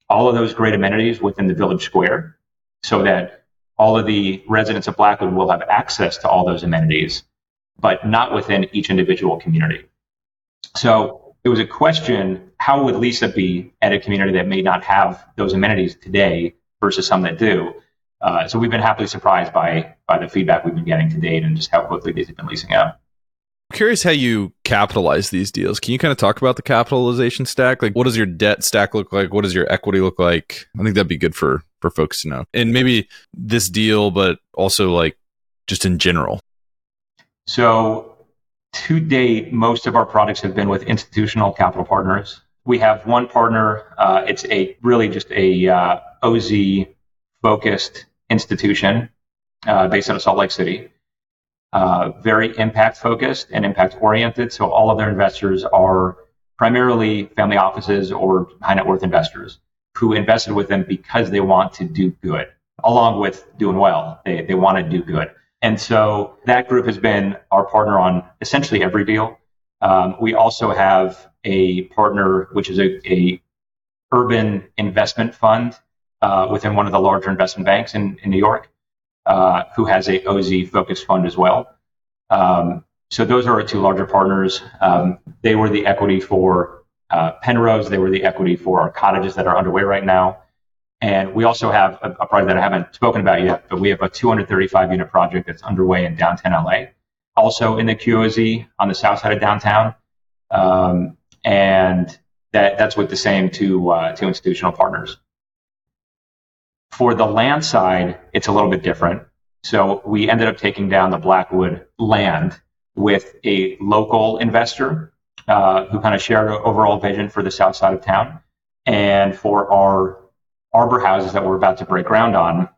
all of those great amenities within the village square so that all of the residents of Blackwood will have access to all those amenities, but not within each individual community. So it was a question, how would Lisa be at a community that may not have those amenities today versus some that do? Uh, so we've been happily surprised by by the feedback we've been getting to date and just how quickly these have been leasing out. I'm curious how you capitalize these deals. Can you kind of talk about the capitalization stack? Like, what does your debt stack look like? What does your equity look like? I think that'd be good for for folks to know, and maybe this deal, but also like just in general. So, to date, most of our products have been with institutional capital partners. We have one partner. Uh, it's a really just a uh, OZ focused institution uh, based out of Salt Lake City. Uh, very impact focused and impact oriented. So all of their investors are primarily family offices or high net worth investors who invested with them because they want to do good, along with doing well. They, they want to do good. And so that group has been our partner on essentially every deal. Um, we also have a partner, which is a, a urban investment fund uh, within one of the larger investment banks in, in New York, uh, who has a OZ focused fund as well. Um, so those are our two larger partners. Um, they were the equity for uh, Penrose. They were the equity for our cottages that are underway right now. And we also have a, a project that I haven't spoken about yet, but we have a 235 unit project that's underway in downtown LA, also in the QOZ on the south side of downtown. Um, and that, that's with the same two, uh, two institutional partners. For the land side, it's a little bit different. So we ended up taking down the Blackwood land with a local investor uh, who kind of shared an overall vision for the south side of town. And for our arbor houses that we're about to break ground on,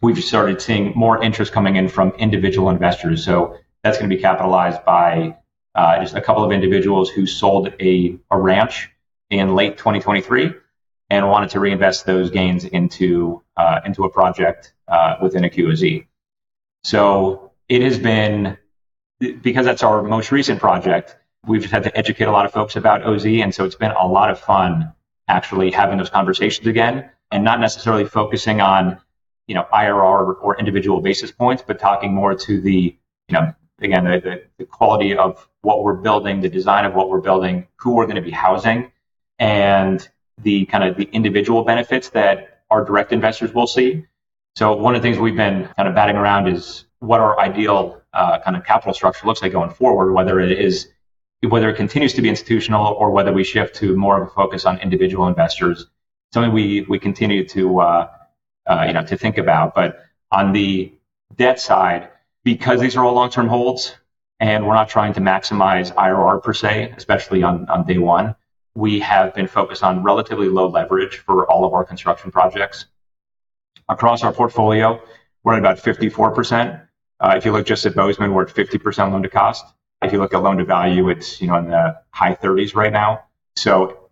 we've started seeing more interest coming in from individual investors. So that's going to be capitalized by uh, just a couple of individuals who sold a, a ranch in late 2023 and wanted to reinvest those gains into uh, into a project uh, within a QOZ. So it has been because that's our most recent project, we've had to educate a lot of folks about OZ. And so it's been a lot of fun actually having those conversations again and not necessarily focusing on, you know, IRR or individual basis points, but talking more to the, you know, again, the, the, the quality of what we're building, the design of what we're building, who we're going to be housing, and the kind of the individual benefits that our direct investors will see. So one of the things we've been kind of batting around is what our ideal uh, kind of capital structure looks like going forward, whether it is whether it continues to be institutional or whether we shift to more of a focus on individual investors. Something we we continue to uh, uh, you know to think about. But on the debt side, because these are all long term holds, and we're not trying to maximize IRR per se, especially on on day one. We have been focused on relatively low leverage for all of our construction projects. Across our portfolio, we're at about 54%. Uh, if you look just at Bozeman, we're at 50% loan to cost. If you look at loan to value, it's you know in the high 30s right now. So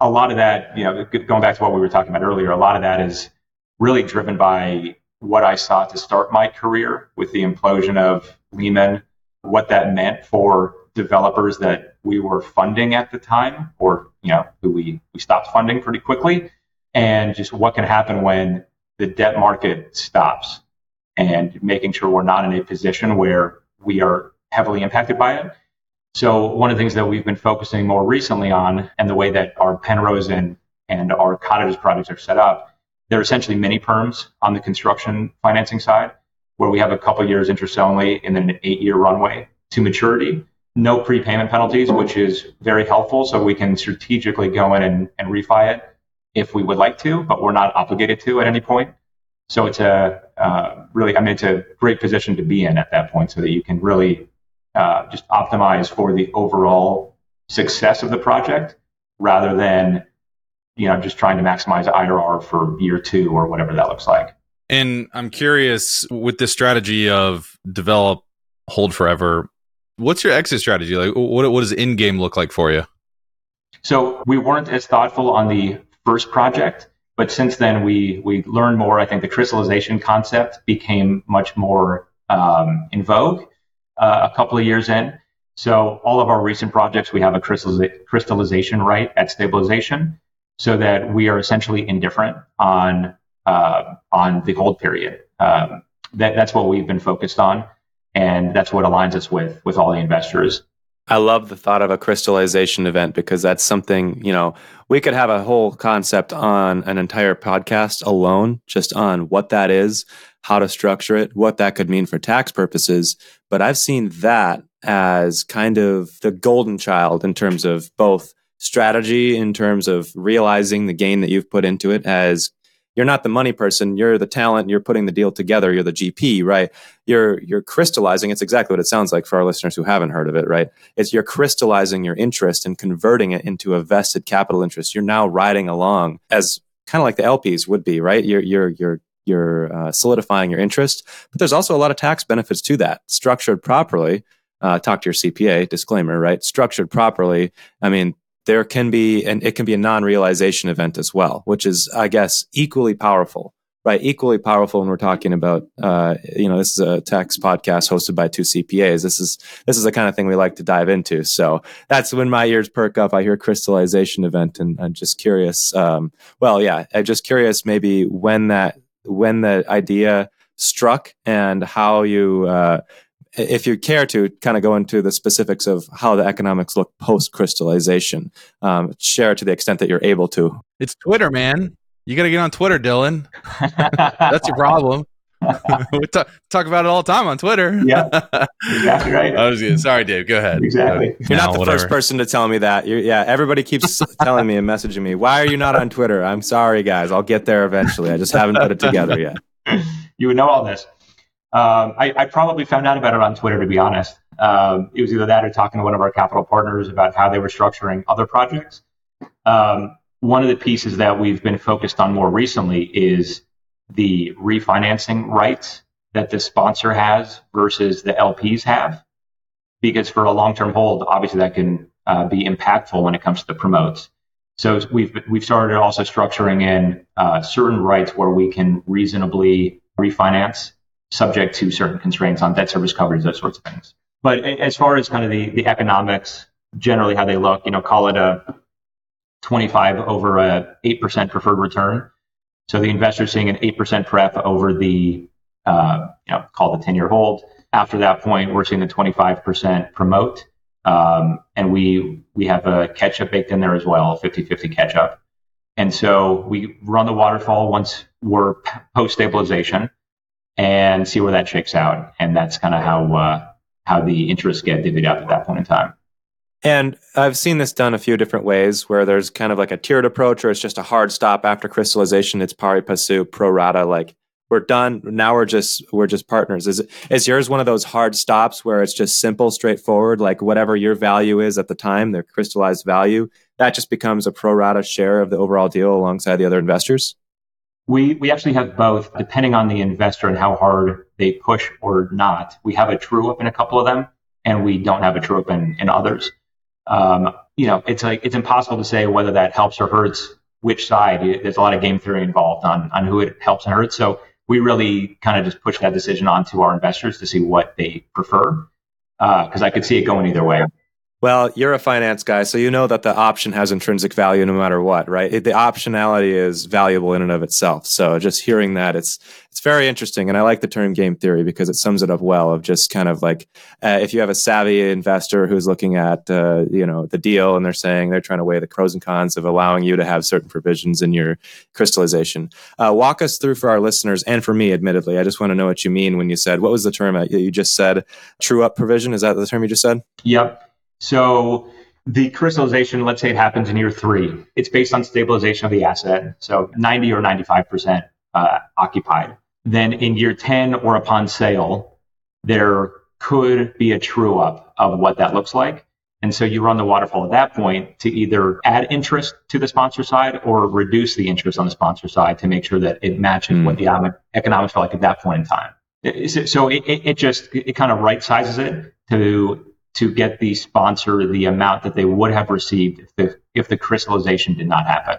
a lot of that, you know, going back to what we were talking about earlier, a lot of that is really driven by what I saw to start my career with the implosion of Lehman, what that meant for developers that we were funding at the time, or you know, who we we stopped funding pretty quickly, and just what can happen when the debt market stops, and making sure we're not in a position where we are heavily impacted by it. So one of the things that we've been focusing more recently on, and the way that our Penrose and, and our cottages projects are set up, they're essentially mini perms on the construction financing side, where we have a couple years interest only and then an eight year runway to maturity. No prepayment penalties, which is very helpful. So we can strategically go in and, and refi it if we would like to, but we're not obligated to at any point. So it's a uh, really, I mean, it's a great position to be in at that point so that you can really uh, just optimize for the overall success of the project rather than you know just trying to maximize IRR for year two or whatever that looks like. And I'm curious with this strategy of develop, hold forever. What's your exit strategy? Like, what what does in game look like for you? So we weren't as thoughtful on the first project, but since then we we learned more. I think the crystallization concept became much more um, in vogue, uh, a couple of years in. So all of our recent projects, we have a crystallization right at stabilization, so that we are essentially indifferent on uh, on the hold period. Um, that, that's what we've been focused on, and that's what aligns us with with all the investors. I love the thought of a crystallization event because that's something, you know, we could have a whole concept on an entire podcast alone, just on what that is, how to structure it, what that could mean for tax purposes. But I've seen that as kind of the golden child in terms of both strategy, in terms of realizing the gain that you've put into it as you're not the money person you're the talent you're putting the deal together you're the gp right? You're you're crystallizing it's exactly what it sounds like for our listeners who haven't heard of it right? It's you're crystallizing your interest and converting it into a vested capital interest. You're now riding along as kind of like the lps would be right? You're you're you're you're uh, solidifying your interest but there's also a lot of tax benefits to that. Structured properly uh, talk to your cpa disclaimer right? Structured properly i mean there can be, and it can be a non realization event as well, which is, I guess, equally powerful, right? Equally powerful when we're talking about, uh, you know, this is a tax podcast hosted by two CPAs. This is, this is the kind of thing we like to dive into. So that's when my ears perk up. I hear crystallization event and I'm just curious. Um, well, yeah, I'm just curious maybe when that, when the idea struck and how you, uh, if you care to kind of go into the specifics of how the economics look post crystallization, um, share it to the extent that you're able to. It's Twitter, man. You got to get on Twitter, Dylan. That's your problem. we talk, talk about it all the time on Twitter. yeah, exactly right. I was good. Sorry, Dave. Go ahead. Exactly. You're not the whatever. first person to tell me that. You're, yeah, everybody keeps telling me and messaging me. Why are you not on Twitter? I'm sorry, guys. I'll get there eventually. I just haven't put it together yet. You would know all this. Um, I, I, probably found out about it on Twitter, to be honest. Um, it was either that or talking to one of our capital partners about how they were structuring other projects. Um, one of the pieces that we've been focused on more recently is the refinancing rights that the sponsor has versus the LPs have. Because for a long term hold, obviously that can uh, be impactful when it comes to the promotes. So we've we've started also structuring in uh, certain rights where we can reasonably refinance subject to certain constraints on debt service coverage, those sorts of things. but as far as kind of the, the economics, generally how they look, you know, call it a 25 over a 8% preferred return. So the investor's seeing an 8% pref over the, uh, you know, call the 10 year hold. After that point, we're seeing the 25% promote. Um, and we, we have a catch up baked in there as well, 50 50 catch up. And so we run the waterfall once we're post stabilization and see where that shakes out. And that's kind of how, uh, how the interests get divvied up at that point in time. And I've seen this done a few different ways where there's kind of like a tiered approach or it's just a hard stop after crystallization. It's pari passu, pro rata, like we're done. Now we're just we're just partners. Is is yours one of those hard stops where it's just simple, straightforward, like whatever your value is at the time, their crystallized value, that just becomes a pro rata share of the overall deal alongside the other investors? We we actually have both, depending on the investor and how hard they push or not. We have a true up in a couple of them, and we don't have a true up in, in others um, you know, it's like it's impossible to say whether that helps or hurts which side. There's a lot of game theory involved on on who it helps and hurts. So we really kind of just push that decision onto our investors to see what they prefer, because uh, I could see it going either way. Well, you're a finance guy, so you know that the option has intrinsic value no matter what, right? It, the optionality is valuable in and of itself. So just hearing that, it's it's very interesting, and I like the term game theory because it sums it up well. Of just kind of like uh, if you have a savvy investor who's looking at uh, you know the deal, and they're saying they're trying to weigh the pros and cons of allowing you to have certain provisions in your crystallization. Uh, walk us through for our listeners and for me, admittedly. I just want to know what you mean when you said what was the term that you just said? True up provision is that the term you just said? Yep. So the crystallization, let's say it happens in year three, it's based on stabilization of the asset. So 90 or 95% uh, occupied. Then in year 10 or upon sale, there could be a true up of what that looks like. And so you run the waterfall at that point to either add interest to the sponsor side or reduce the interest on the sponsor side to make sure that it matches mm. what the economics are like at that point in time. So it, it, it just, it kind of right sizes it to to get the sponsor the amount that they would have received if the if the crystallization did not happen.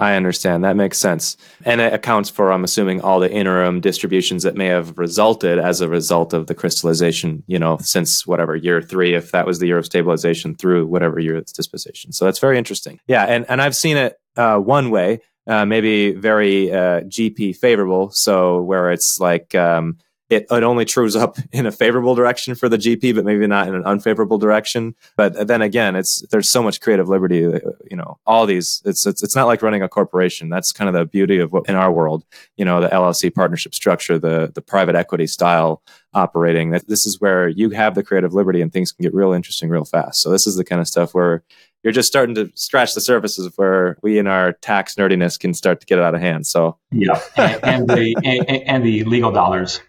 I understand. That makes sense. And it accounts for, I'm assuming, all the interim distributions that may have resulted as a result of the crystallization, you know, since whatever year three, if that was the year of stabilization through whatever year it's disposition. So that's very interesting. Yeah. And, and I've seen it uh, one way, uh, maybe very uh, GP favorable. So where it's like, um, it, it only trues up in a favorable direction for the GP, but maybe not in an unfavorable direction. But then again, it's there's so much creative liberty. Uh, you know, all these. It's it's it's not like running a corporation. That's kind of the beauty of what in our world. You know, the LLC partnership structure, the the private equity style operating. That this is where you have the creative liberty and things can get real interesting real fast. So this is the kind of stuff where you're just starting to scratch the surfaces of where we in our tax nerdiness can start to get it out of hand. So yeah, and, and the and, and the legal dollars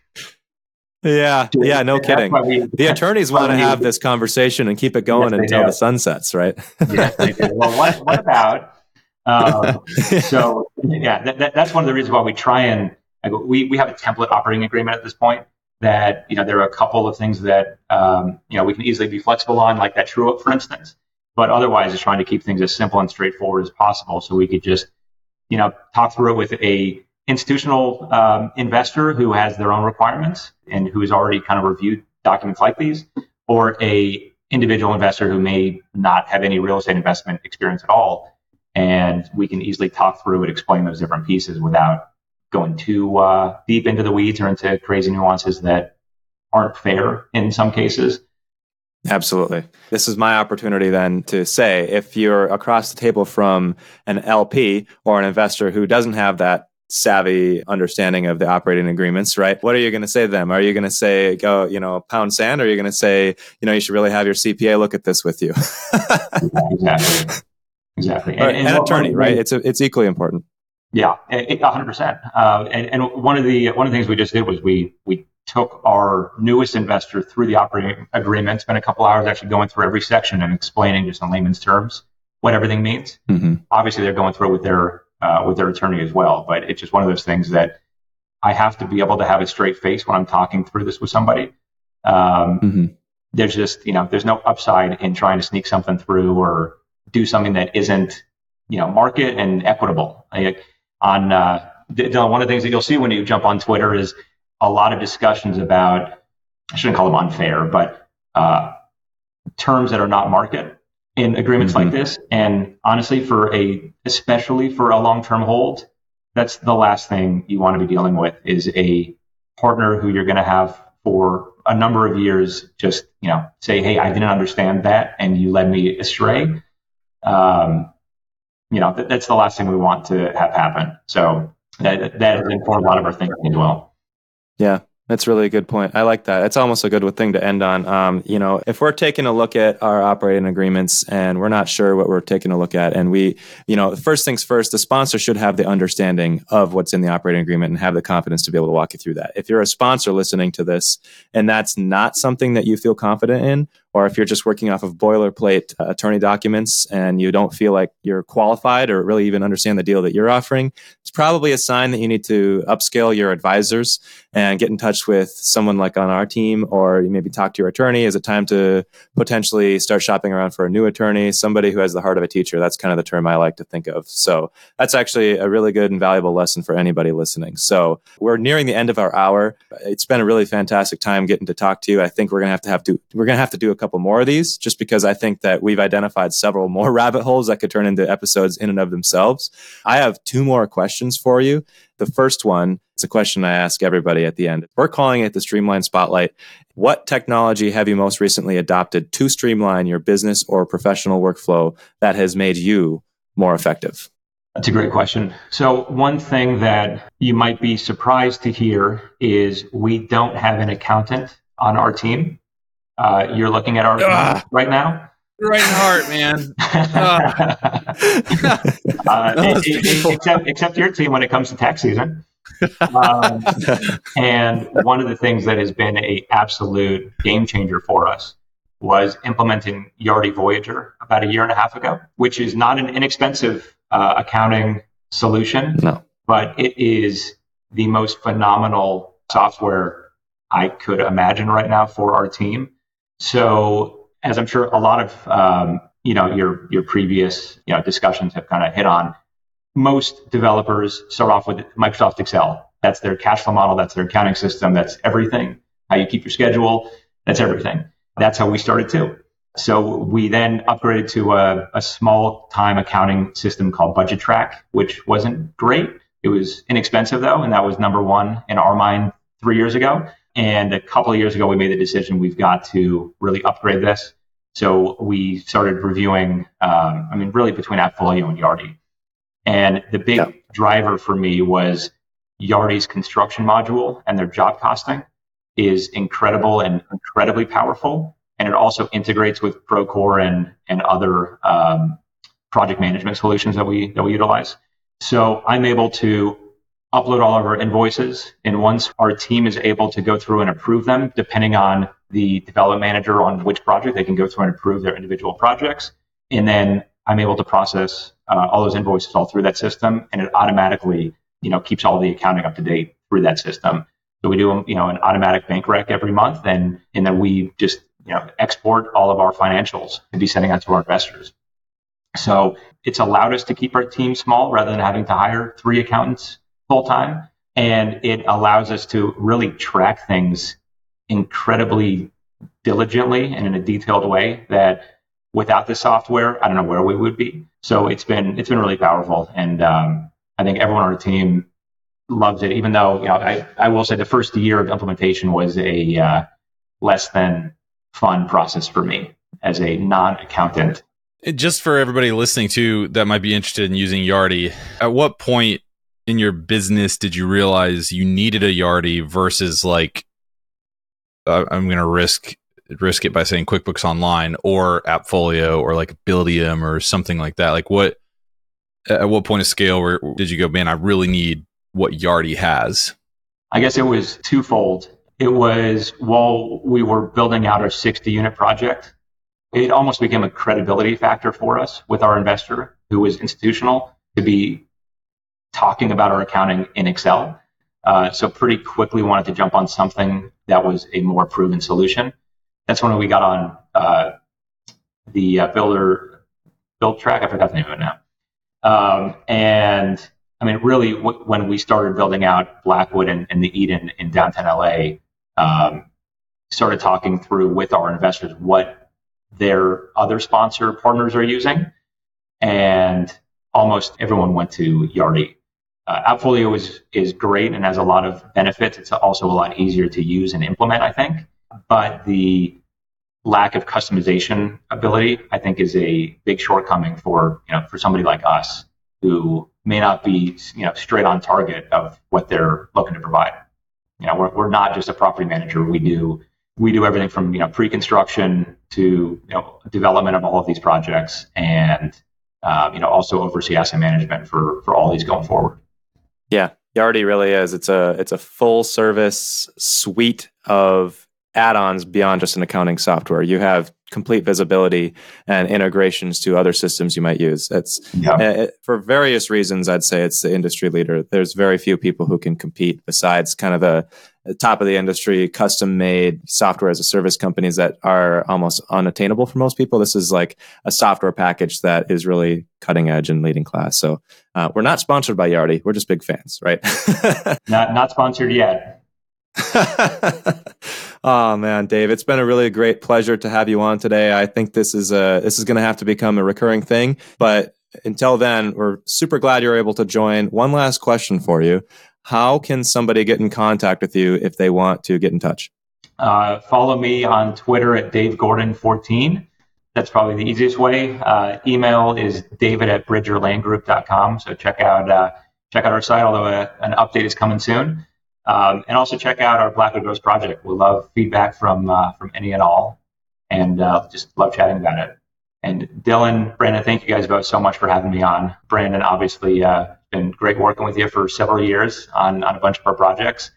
yeah, yeah, no kidding. We, the attorneys want to have this conversation and keep it going yes, until the sun sets, right? yes, they do. Well, what, what about? Um, so, yeah, that, that, that's one of the reasons why we try and we we have a template operating agreement at this point. That you know there are a couple of things that um, you know we can easily be flexible on, like that true up, for instance. But otherwise, it's trying to keep things as simple and straightforward as possible, so we could just you know talk through it with a institutional um, investor who has their own requirements and who has already kind of reviewed documents like these, or a individual investor who may not have any real estate investment experience at all. And we can easily talk through and explain those different pieces without going too uh, deep into the weeds or into crazy nuances that aren't fair in some cases. Absolutely. This is my opportunity then to say if you're across the table from an LP or an investor who doesn't have that savvy understanding of the operating agreements, right? What are you going to say to them? Are you going to say, go, you know, pound sand? Or are you going to say, you know, you should really have your CPA look at this with you? exactly. Exactly. And, and, and attorney, right? It's, a, it's equally important. Yeah, hundred percent. Uh, and, and one of the one of the things we just did was we we took our newest investor through the operating agreement, spent a couple hours actually going through every section and explaining just in layman's terms what everything means. Mm-hmm. Obviously, they're going through it with their uh, with their attorney as well. But it's just one of those things that I have to be able to have a straight face when I'm talking through this with somebody. Um, mm-hmm. There's just, you know, there's no upside in trying to sneak something through or do something that isn't, you know, market and equitable. Like on, uh, Dylan, one of the things that you'll see when you jump on Twitter is a lot of discussions about, I shouldn't call them unfair, but uh, terms that are not market in agreements mm-hmm. like this. And honestly, for a especially for a long term hold, that's the last thing you want to be dealing with is a partner who you're going to have for a number of years just you know say hey i didn't understand that and you led me astray um, you know th- that's the last thing we want to have happen so that that has informed a lot of our thinking as well yeah that's really a good point. I like that. It's almost a good thing to end on. Um, you know, if we're taking a look at our operating agreements and we're not sure what we're taking a look at, and we, you know, first things first, the sponsor should have the understanding of what's in the operating agreement and have the confidence to be able to walk you through that. If you're a sponsor listening to this and that's not something that you feel confident in, or if you're just working off of boilerplate uh, attorney documents and you don't feel like you're qualified or really even understand the deal that you're offering, it's probably a sign that you need to upscale your advisors and get in touch with someone like on our team, or maybe talk to your attorney. Is it time to potentially start shopping around for a new attorney, somebody who has the heart of a teacher? That's kind of the term I like to think of. So that's actually a really good and valuable lesson for anybody listening. So we're nearing the end of our hour. It's been a really fantastic time getting to talk to you. I think we're gonna have to have to we're gonna have to do a couple more of these just because I think that we've identified several more rabbit holes that could turn into episodes in and of themselves. I have two more questions for you. The first one is a question I ask everybody at the end. We're calling it the Streamline Spotlight. What technology have you most recently adopted to streamline your business or professional workflow that has made you more effective? That's a great question. So, one thing that you might be surprised to hear is we don't have an accountant on our team. Uh, you're looking at our Ugh. right now. Right in the heart, man. uh, it, it, except, except your team when it comes to tax season. Um, and one of the things that has been a absolute game changer for us was implementing Yardi Voyager about a year and a half ago, which is not an inexpensive uh, accounting solution, no. but it is the most phenomenal software I could imagine right now for our team. So, as I'm sure a lot of um, you know your your previous you know discussions have kind of hit on, most developers start off with Microsoft Excel. That's their cash flow model. That's their accounting system. That's everything. How you keep your schedule. That's everything. That's how we started too. So we then upgraded to a, a small time accounting system called Budget Track, which wasn't great. It was inexpensive though, and that was number one in our mind three years ago. And a couple of years ago, we made the decision we've got to really upgrade this. So we started reviewing, um, I mean, really between AppFolio and Yardi. And the big yeah. driver for me was Yardi's construction module and their job costing is incredible and incredibly powerful. And it also integrates with Procore and, and other um, project management solutions that we, that we utilize. So I'm able to upload all of our invoices. And once our team is able to go through and approve them, depending on the development manager on which project, they can go through and approve their individual projects. And then I'm able to process uh, all those invoices all through that system, and it automatically, you know, keeps all the accounting up to date through that system. So we do, you know, an automatic bank rec every month, and and then we just, you know, export all of our financials to be sending out to our investors. So it's allowed us to keep our team small rather than having to hire three accountants full time. And it allows us to really track things incredibly diligently and in a detailed way that without the software, I don't know where we would be. So it's been it's been really powerful, and um, I think everyone on our team loves it. Even though you know, I I will say the first year of implementation was a uh, less than fun process for me as a non-accountant. Just for everybody listening to that might be interested in using Yardi, at what point in your business did you realize you needed a Yardi versus like uh, I'm going to risk risk it by saying QuickBooks Online or AppFolio or like Buildium or something like that? Like what at what point of scale where did you go, man, I really need what Yardi has? I guess it was twofold. It was while we were building out our 60 unit project, it almost became a credibility factor for us with our investor who was institutional to be talking about our accounting in Excel. Uh, so pretty quickly wanted to jump on something that was a more proven solution. That's when we got on uh, the uh, builder build track. I forgot the name of it now. Um, and I mean, really, w- when we started building out Blackwood and, and, the Eden in downtown LA, um, started talking through with our investors what their other sponsor partners are using. And almost everyone went to Yardi. Uh, Appfolio is, is great and has a lot of benefits. It's also a lot easier to use and implement, I think. But the lack of customization ability, I think, is a big shortcoming for you know for somebody like us who may not be you know straight on target of what they're looking to provide. You know, we're, we're not just a property manager. We do we do everything from you know pre-construction to you know development of all of these projects, and uh, you know also oversee asset management for for all these going forward. Yeah, Yardi really is. It's a it's a full service suite of add-ons beyond just an accounting software. You have complete visibility and integrations to other systems you might use. It's yeah. uh, for various reasons. I'd say it's the industry leader. There's very few people who can compete besides kind of the, the top of the industry, custom-made software as a service companies that are almost unattainable for most people. This is like a software package that is really cutting edge and leading class. So uh, we're not sponsored by Yardi. We're just big fans, right? not not sponsored yet. oh man, Dave, it's been a really great pleasure to have you on today. I think this is a this is going to have to become a recurring thing, but until then, we're super glad you're able to join. One last question for you. How can somebody get in contact with you if they want to get in touch? Uh, follow me on Twitter at Dave Gordon14. That's probably the easiest way. Uh, email is david at bridgerlandgroup.com. So check out uh, check out our site, although a, uh, an update is coming soon. Um, and also check out our Blackwood Groves project. We love feedback from uh, from any and all, and uh, just love chatting about it. And Dylan, Brandon, thank you guys both so much for having me on. Brandon, obviously, uh, been great working with you for several years on, on a bunch of our projects.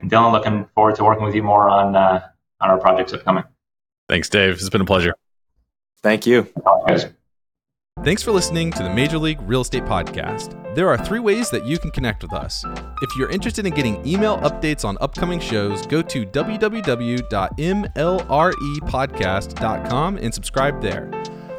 And Dylan, looking forward to working with you more on uh, on our projects upcoming. Thanks, Dave. It's been a pleasure. Thank you. Guys. Thanks for listening to the Major League Real Estate Podcast. There are three ways that you can connect with us. If you're interested in getting email updates on upcoming shows, go to www.mlrepodcast.com and subscribe there.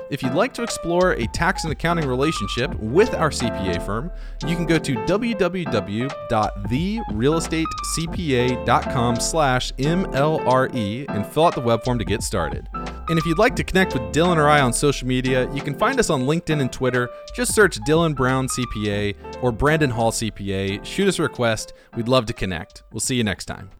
If you'd like to explore a tax and accounting relationship with our CPA firm, you can go to www.therealestatecpa.com slash MLRE and fill out the web form to get started. And if you'd like to connect with Dylan or I on social media, you can find us on LinkedIn and Twitter. Just search Dylan Brown CPA or Brandon Hall CPA. Shoot us a request. We'd love to connect. We'll see you next time.